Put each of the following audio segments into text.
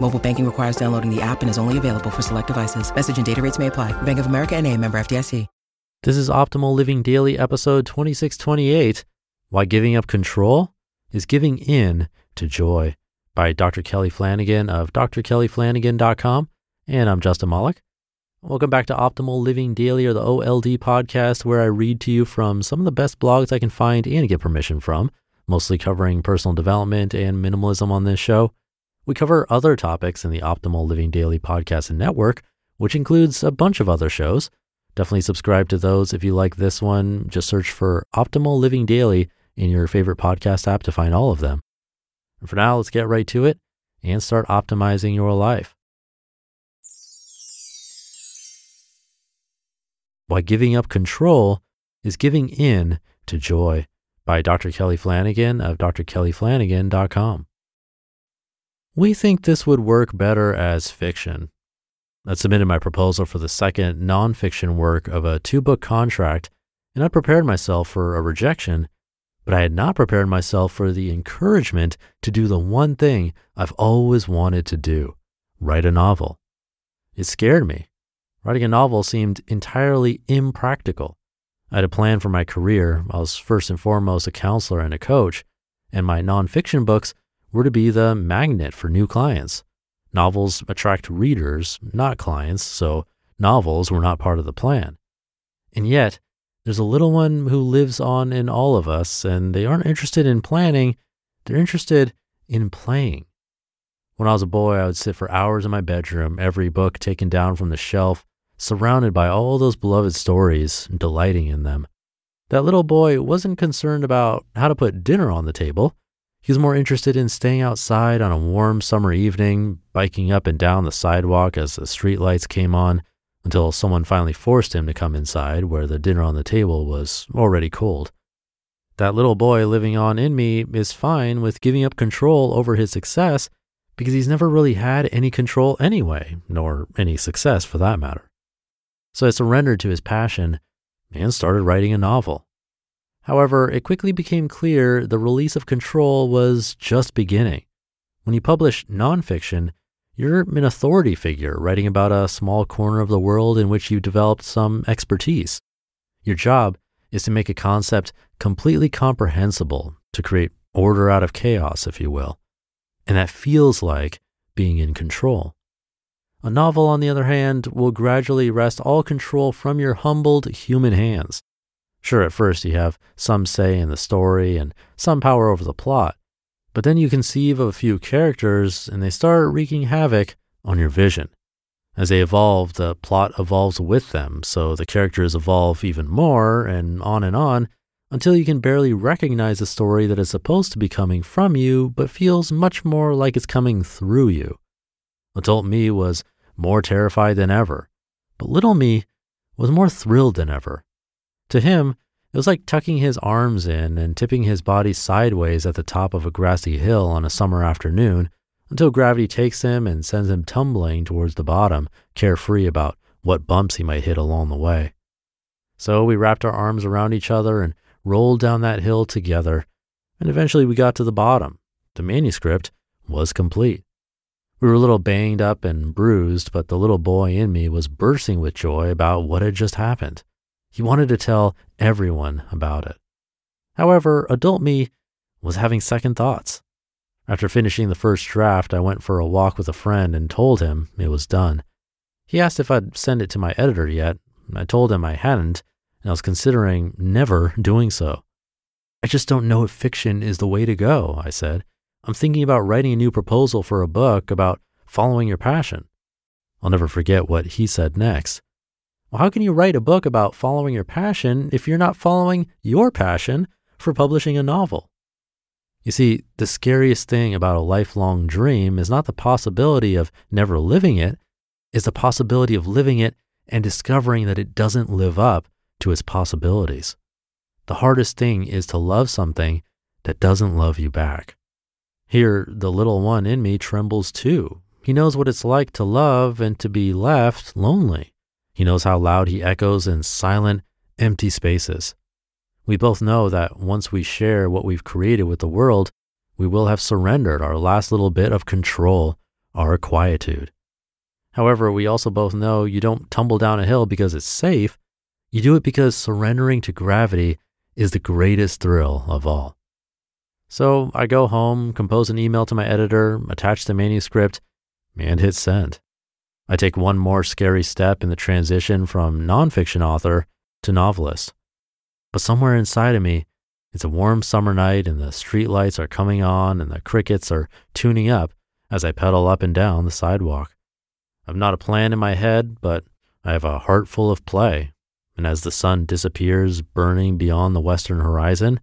Mobile banking requires downloading the app and is only available for select devices. Message and data rates may apply. Bank of America and a member FDIC. This is Optimal Living Daily, episode 2628 Why Giving Up Control is Giving In to Joy by Dr. Kelly Flanagan of drkellyflanagan.com. And I'm Justin Malik. Welcome back to Optimal Living Daily, or the OLD podcast, where I read to you from some of the best blogs I can find and get permission from, mostly covering personal development and minimalism on this show. We cover other topics in the Optimal Living Daily podcast and network, which includes a bunch of other shows. Definitely subscribe to those if you like this one. Just search for Optimal Living Daily in your favorite podcast app to find all of them. And for now, let's get right to it and start optimizing your life. Why giving up control is giving in to joy by Dr. Kelly Flanagan of drkellyflanagan.com. We think this would work better as fiction, I submitted my proposal for the second nonfiction work of a two book contract, and I prepared myself for a rejection, but I had not prepared myself for the encouragement to do the one thing I've always wanted to do write a novel. It scared me. Writing a novel seemed entirely impractical. I had a plan for my career. I was first and foremost a counselor and a coach, and my nonfiction books were to be the magnet for new clients. Novels attract readers, not clients, so novels were not part of the plan. And yet, there's a little one who lives on in all of us, and they aren't interested in planning, they're interested in playing. When I was a boy, I would sit for hours in my bedroom, every book taken down from the shelf, surrounded by all those beloved stories, delighting in them. That little boy wasn't concerned about how to put dinner on the table. He was more interested in staying outside on a warm summer evening, biking up and down the sidewalk as the streetlights came on, until someone finally forced him to come inside where the dinner on the table was already cold. That little boy living on in me is fine with giving up control over his success because he's never really had any control anyway, nor any success for that matter. So I surrendered to his passion and started writing a novel. However, it quickly became clear the release of control was just beginning. When you publish nonfiction, you're an authority figure writing about a small corner of the world in which you developed some expertise. Your job is to make a concept completely comprehensible, to create order out of chaos, if you will. And that feels like being in control. A novel, on the other hand, will gradually wrest all control from your humbled human hands. Sure, at first you have some say in the story and some power over the plot, but then you conceive of a few characters and they start wreaking havoc on your vision. As they evolve, the plot evolves with them, so the characters evolve even more, and on and on, until you can barely recognize the story that is supposed to be coming from you, but feels much more like it's coming through you. Adult me was more terrified than ever, but little me was more thrilled than ever. To him, it was like tucking his arms in and tipping his body sideways at the top of a grassy hill on a summer afternoon until gravity takes him and sends him tumbling towards the bottom, carefree about what bumps he might hit along the way. So we wrapped our arms around each other and rolled down that hill together, and eventually we got to the bottom. The manuscript was complete. We were a little banged up and bruised, but the little boy in me was bursting with joy about what had just happened. He wanted to tell everyone about it. However, adult me was having second thoughts. After finishing the first draft, I went for a walk with a friend and told him it was done. He asked if I'd send it to my editor yet. I told him I hadn't, and I was considering never doing so. I just don't know if fiction is the way to go, I said. I'm thinking about writing a new proposal for a book about following your passion. I'll never forget what he said next. Well, how can you write a book about following your passion if you're not following your passion for publishing a novel? You see, the scariest thing about a lifelong dream is not the possibility of never living it, it's the possibility of living it and discovering that it doesn't live up to its possibilities. The hardest thing is to love something that doesn't love you back. Here, the little one in me trembles too. He knows what it's like to love and to be left lonely. He knows how loud he echoes in silent, empty spaces. We both know that once we share what we've created with the world, we will have surrendered our last little bit of control, our quietude. However, we also both know you don't tumble down a hill because it's safe. You do it because surrendering to gravity is the greatest thrill of all. So I go home, compose an email to my editor, attach the manuscript, and hit send. I take one more scary step in the transition from nonfiction author to novelist. But somewhere inside of me, it's a warm summer night and the streetlights are coming on and the crickets are tuning up as I pedal up and down the sidewalk. I've not a plan in my head, but I have a heart full of play. And as the sun disappears, burning beyond the western horizon,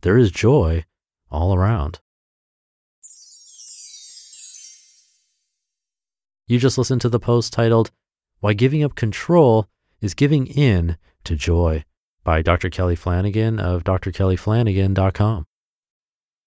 there is joy all around. You just listened to the post titled, Why Giving Up Control is Giving In to Joy by Dr. Kelly Flanagan of drkellyflanagan.com.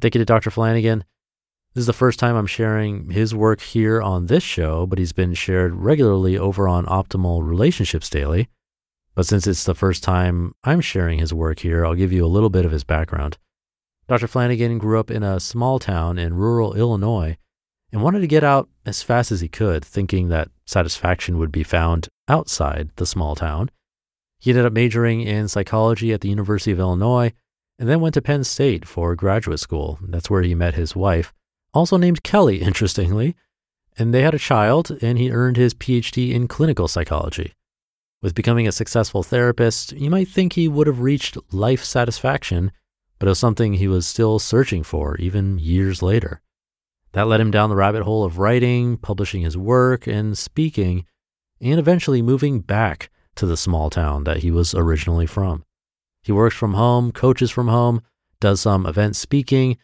Thank you to Dr. Flanagan. This is the first time I'm sharing his work here on this show, but he's been shared regularly over on Optimal Relationships Daily. But since it's the first time I'm sharing his work here, I'll give you a little bit of his background. Dr. Flanagan grew up in a small town in rural Illinois and wanted to get out as fast as he could, thinking that satisfaction would be found outside the small town. He ended up majoring in psychology at the University of Illinois and then went to Penn State for graduate school. That's where he met his wife, also named Kelly, interestingly. And they had a child, and he earned his PhD in clinical psychology. With becoming a successful therapist, you might think he would have reached life satisfaction, but it was something he was still searching for even years later. That led him down the rabbit hole of writing, publishing his work, and speaking, and eventually moving back to the small town that he was originally from. He works from home, coaches from home, does some event speaking,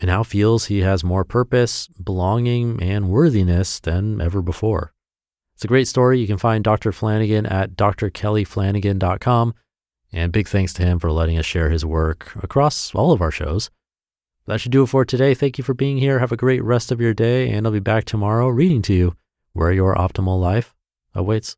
and now feels he has more purpose, belonging, and worthiness than ever before. It's a great story. You can find Dr. Flanagan at drkellyflanagan.com. And big thanks to him for letting us share his work across all of our shows. That should do it for today. Thank you for being here. Have a great rest of your day, and I'll be back tomorrow reading to you where your optimal life awaits.